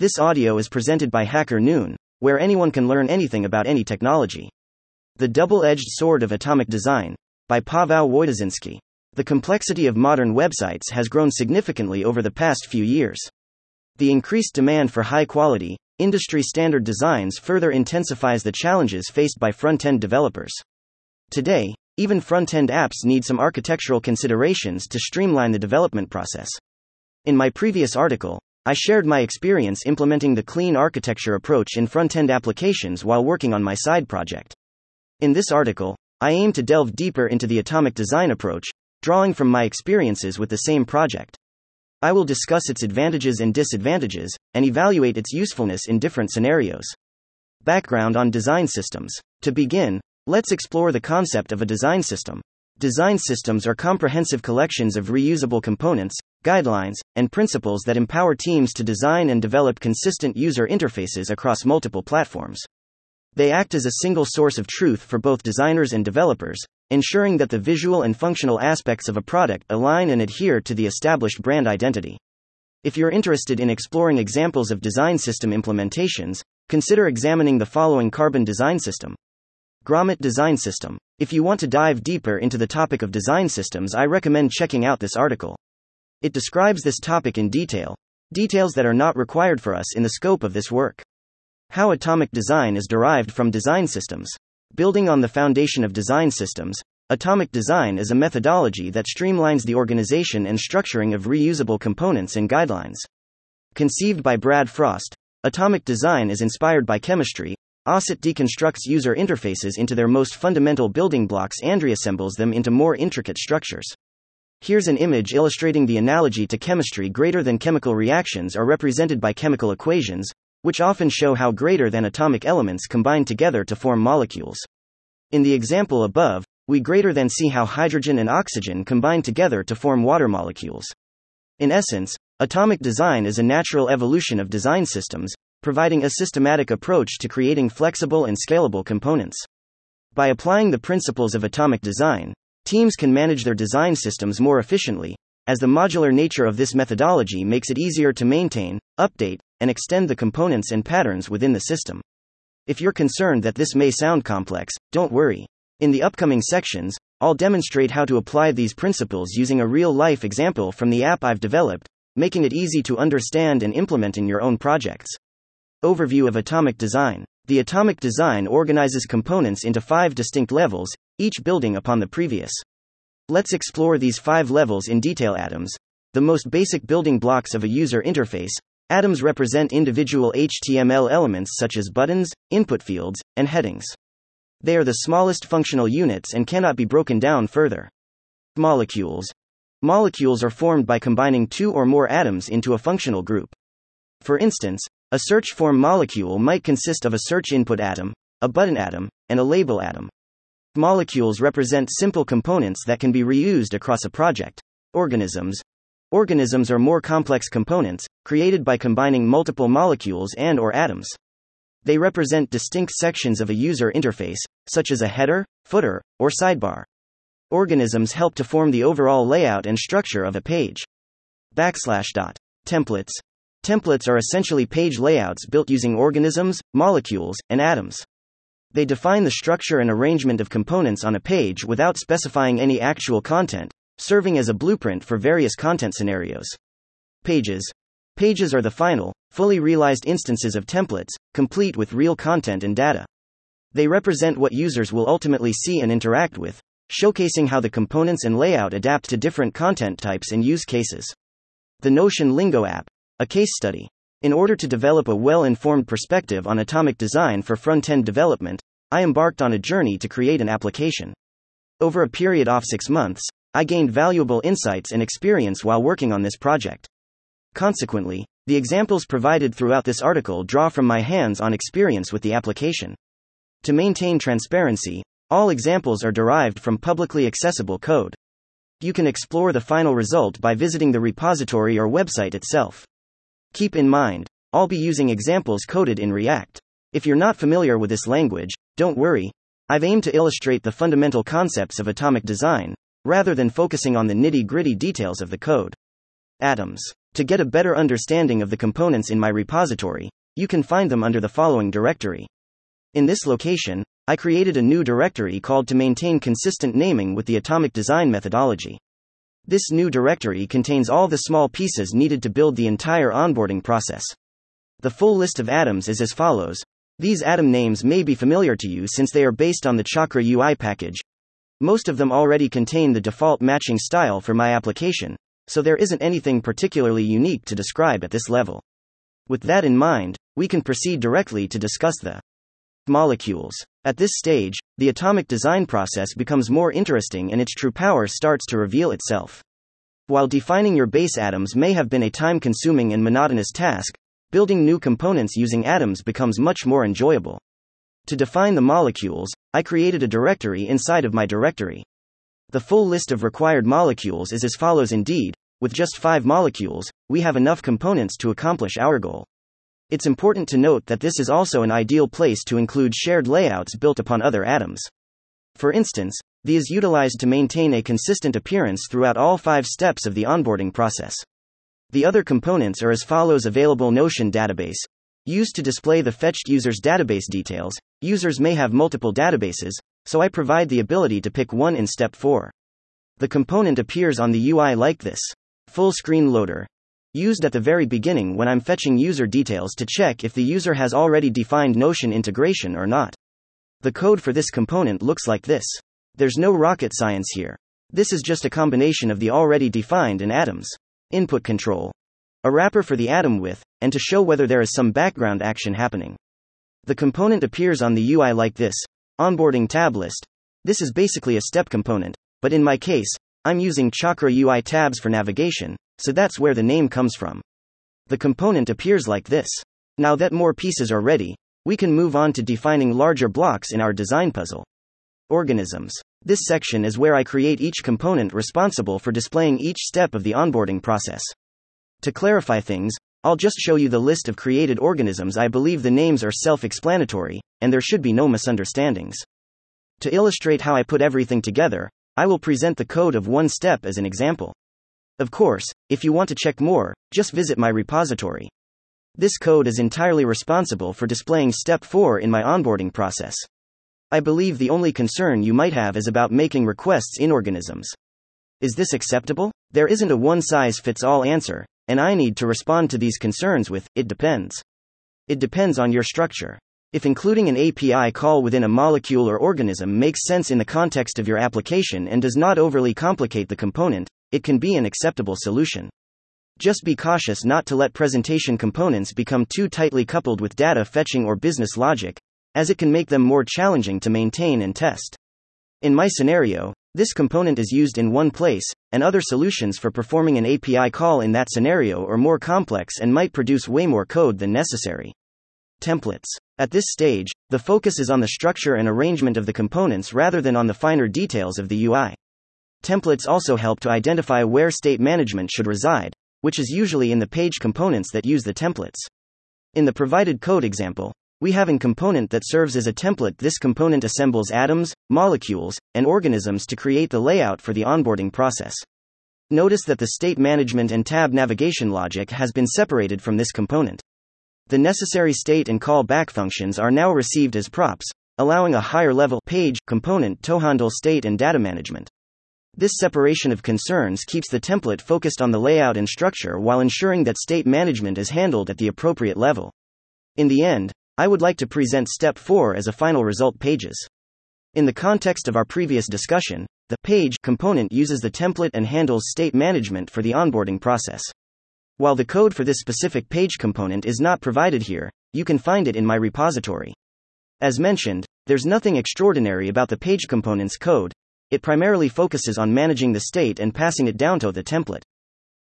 This audio is presented by Hacker Noon, where anyone can learn anything about any technology. The Double Edged Sword of Atomic Design, by Paweł Wojtaszynski. The complexity of modern websites has grown significantly over the past few years. The increased demand for high quality, industry standard designs further intensifies the challenges faced by front end developers. Today, even front end apps need some architectural considerations to streamline the development process. In my previous article, I shared my experience implementing the clean architecture approach in front end applications while working on my side project. In this article, I aim to delve deeper into the atomic design approach, drawing from my experiences with the same project. I will discuss its advantages and disadvantages, and evaluate its usefulness in different scenarios. Background on design systems. To begin, let's explore the concept of a design system. Design systems are comprehensive collections of reusable components, guidelines, and principles that empower teams to design and develop consistent user interfaces across multiple platforms. They act as a single source of truth for both designers and developers, ensuring that the visual and functional aspects of a product align and adhere to the established brand identity. If you're interested in exploring examples of design system implementations, consider examining the following Carbon Design System. Grommet Design System. If you want to dive deeper into the topic of design systems, I recommend checking out this article. It describes this topic in detail, details that are not required for us in the scope of this work. How atomic design is derived from design systems. Building on the foundation of design systems, atomic design is a methodology that streamlines the organization and structuring of reusable components and guidelines. Conceived by Brad Frost, atomic design is inspired by chemistry, OSIT deconstructs user interfaces into their most fundamental building blocks and reassembles them into more intricate structures. Here's an image illustrating the analogy to chemistry greater than chemical reactions are represented by chemical equations, which often show how greater than atomic elements combine together to form molecules. In the example above, we greater than see how hydrogen and oxygen combine together to form water molecules. In essence, atomic design is a natural evolution of design systems, providing a systematic approach to creating flexible and scalable components. By applying the principles of atomic design, teams can manage their design systems more efficiently, as the modular nature of this methodology makes it easier to maintain, update, and extend the components and patterns within the system. If you're concerned that this may sound complex, don't worry. In the upcoming sections, I'll demonstrate how to apply these principles using a real life example from the app I've developed, making it easy to understand and implement in your own projects. Overview of Atomic Design The atomic design organizes components into five distinct levels, each building upon the previous. Let's explore these five levels in detail. Atoms, the most basic building blocks of a user interface. Atoms represent individual HTML elements such as buttons, input fields, and headings. They are the smallest functional units and cannot be broken down further. Molecules. Molecules are formed by combining two or more atoms into a functional group. For instance, a search form molecule might consist of a search input atom, a button atom, and a label atom. Molecules represent simple components that can be reused across a project. Organisms. Organisms are more complex components, created by combining multiple molecules and or atoms. They represent distinct sections of a user interface, such as a header, footer, or sidebar. Organisms help to form the overall layout and structure of a page. Backslash dot. Templates. Templates are essentially page layouts built using organisms, molecules, and atoms. They define the structure and arrangement of components on a page without specifying any actual content, serving as a blueprint for various content scenarios. Pages. Pages are the final, fully realized instances of templates, complete with real content and data. They represent what users will ultimately see and interact with, showcasing how the components and layout adapt to different content types and use cases. The Notion Lingo app, a case study. In order to develop a well informed perspective on atomic design for front end development, I embarked on a journey to create an application. Over a period of six months, I gained valuable insights and experience while working on this project. Consequently, the examples provided throughout this article draw from my hands on experience with the application. To maintain transparency, all examples are derived from publicly accessible code. You can explore the final result by visiting the repository or website itself. Keep in mind, I'll be using examples coded in React. If you're not familiar with this language, don't worry. I've aimed to illustrate the fundamental concepts of atomic design, rather than focusing on the nitty gritty details of the code. Atoms. To get a better understanding of the components in my repository, you can find them under the following directory. In this location, I created a new directory called to maintain consistent naming with the atomic design methodology. This new directory contains all the small pieces needed to build the entire onboarding process. The full list of atoms is as follows. These atom names may be familiar to you since they are based on the Chakra UI package. Most of them already contain the default matching style for my application, so there isn't anything particularly unique to describe at this level. With that in mind, we can proceed directly to discuss the molecules. At this stage, the atomic design process becomes more interesting and its true power starts to reveal itself. While defining your base atoms may have been a time consuming and monotonous task, building new components using atoms becomes much more enjoyable. To define the molecules, I created a directory inside of my directory. The full list of required molecules is as follows indeed, with just five molecules, we have enough components to accomplish our goal. It's important to note that this is also an ideal place to include shared layouts built upon other atoms. For instance, the is utilized to maintain a consistent appearance throughout all five steps of the onboarding process. The other components are as follows available Notion database. Used to display the fetched user's database details, users may have multiple databases, so I provide the ability to pick one in step 4. The component appears on the UI like this. Full screen loader, used at the very beginning when I'm fetching user details to check if the user has already defined Notion integration or not. The code for this component looks like this. There's no rocket science here. This is just a combination of the already defined in atoms. Input control. A wrapper for the atom width, and to show whether there is some background action happening. The component appears on the UI like this onboarding tab list. This is basically a step component, but in my case, I'm using Chakra UI tabs for navigation, so that's where the name comes from. The component appears like this. Now that more pieces are ready, we can move on to defining larger blocks in our design puzzle. Organisms. This section is where I create each component responsible for displaying each step of the onboarding process. To clarify things, I'll just show you the list of created organisms. I believe the names are self explanatory, and there should be no misunderstandings. To illustrate how I put everything together, I will present the code of one step as an example. Of course, if you want to check more, just visit my repository. This code is entirely responsible for displaying step 4 in my onboarding process. I believe the only concern you might have is about making requests in organisms. Is this acceptable? There isn't a one size fits all answer, and I need to respond to these concerns with it depends. It depends on your structure. If including an API call within a molecule or organism makes sense in the context of your application and does not overly complicate the component, it can be an acceptable solution. Just be cautious not to let presentation components become too tightly coupled with data fetching or business logic, as it can make them more challenging to maintain and test. In my scenario, this component is used in one place, and other solutions for performing an API call in that scenario are more complex and might produce way more code than necessary. Templates. At this stage, the focus is on the structure and arrangement of the components rather than on the finer details of the UI. Templates also help to identify where state management should reside, which is usually in the page components that use the templates. In the provided code example, we have an component that serves as a template. This component assembles atoms, molecules, and organisms to create the layout for the onboarding process. Notice that the state management and tab navigation logic has been separated from this component. The necessary state and callback functions are now received as props, allowing a higher level page component to handle state and data management. This separation of concerns keeps the template focused on the layout and structure while ensuring that state management is handled at the appropriate level. In the end, I would like to present step 4 as a final result pages. In the context of our previous discussion, the page component uses the template and handles state management for the onboarding process. While the code for this specific page component is not provided here, you can find it in my repository. As mentioned, there's nothing extraordinary about the page component's code, it primarily focuses on managing the state and passing it down to the template.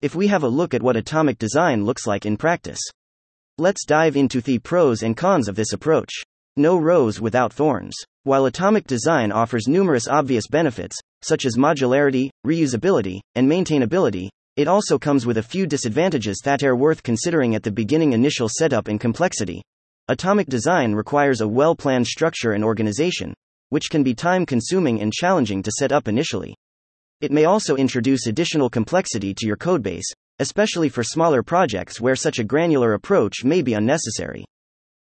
If we have a look at what atomic design looks like in practice, let's dive into the pros and cons of this approach. No rose without thorns. While atomic design offers numerous obvious benefits, such as modularity, reusability, and maintainability, it also comes with a few disadvantages that are worth considering at the beginning initial setup and complexity. Atomic design requires a well planned structure and organization, which can be time consuming and challenging to set up initially. It may also introduce additional complexity to your codebase, especially for smaller projects where such a granular approach may be unnecessary.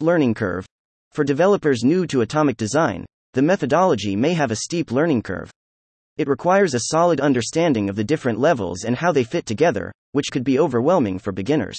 Learning curve. For developers new to atomic design, the methodology may have a steep learning curve. It requires a solid understanding of the different levels and how they fit together, which could be overwhelming for beginners.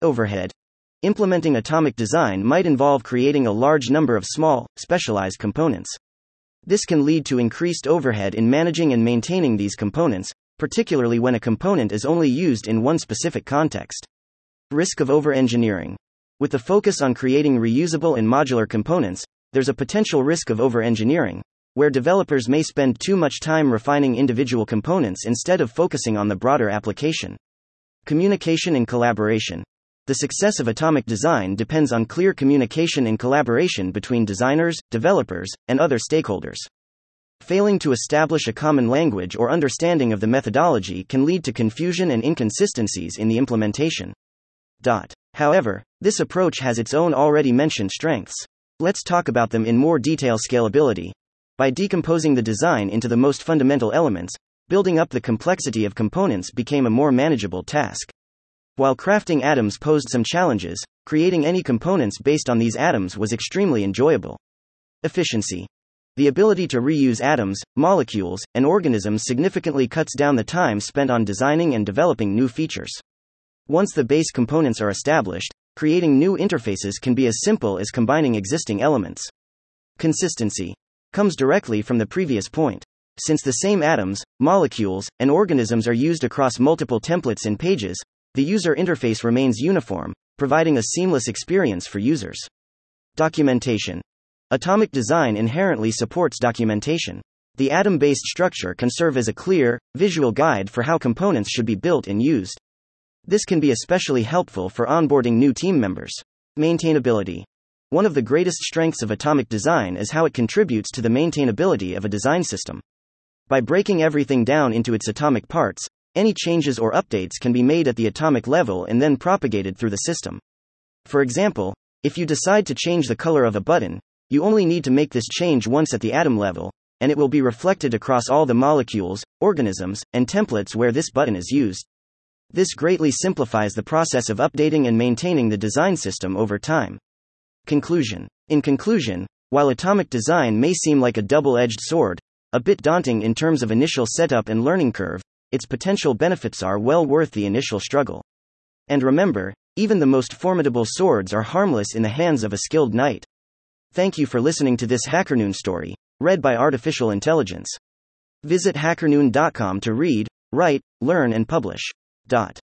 Overhead. Implementing atomic design might involve creating a large number of small, specialized components. This can lead to increased overhead in managing and maintaining these components, particularly when a component is only used in one specific context. Risk of over engineering. With the focus on creating reusable and modular components, there's a potential risk of over engineering, where developers may spend too much time refining individual components instead of focusing on the broader application. Communication and collaboration. The success of atomic design depends on clear communication and collaboration between designers, developers, and other stakeholders. Failing to establish a common language or understanding of the methodology can lead to confusion and inconsistencies in the implementation. Dot. However, this approach has its own already mentioned strengths. Let's talk about them in more detail scalability. By decomposing the design into the most fundamental elements, building up the complexity of components became a more manageable task. While crafting atoms posed some challenges, creating any components based on these atoms was extremely enjoyable. Efficiency. The ability to reuse atoms, molecules, and organisms significantly cuts down the time spent on designing and developing new features. Once the base components are established, creating new interfaces can be as simple as combining existing elements. Consistency comes directly from the previous point. Since the same atoms, molecules, and organisms are used across multiple templates and pages, the user interface remains uniform, providing a seamless experience for users. Documentation Atomic design inherently supports documentation. The atom based structure can serve as a clear, visual guide for how components should be built and used. This can be especially helpful for onboarding new team members. Maintainability One of the greatest strengths of atomic design is how it contributes to the maintainability of a design system. By breaking everything down into its atomic parts, any changes or updates can be made at the atomic level and then propagated through the system. For example, if you decide to change the color of a button, you only need to make this change once at the atom level, and it will be reflected across all the molecules, organisms, and templates where this button is used. This greatly simplifies the process of updating and maintaining the design system over time. Conclusion In conclusion, while atomic design may seem like a double edged sword, a bit daunting in terms of initial setup and learning curve, its potential benefits are well worth the initial struggle. And remember, even the most formidable swords are harmless in the hands of a skilled knight. Thank you for listening to this HackerNoon story, read by Artificial Intelligence. Visit hackerNoon.com to read, write, learn, and publish. Dot.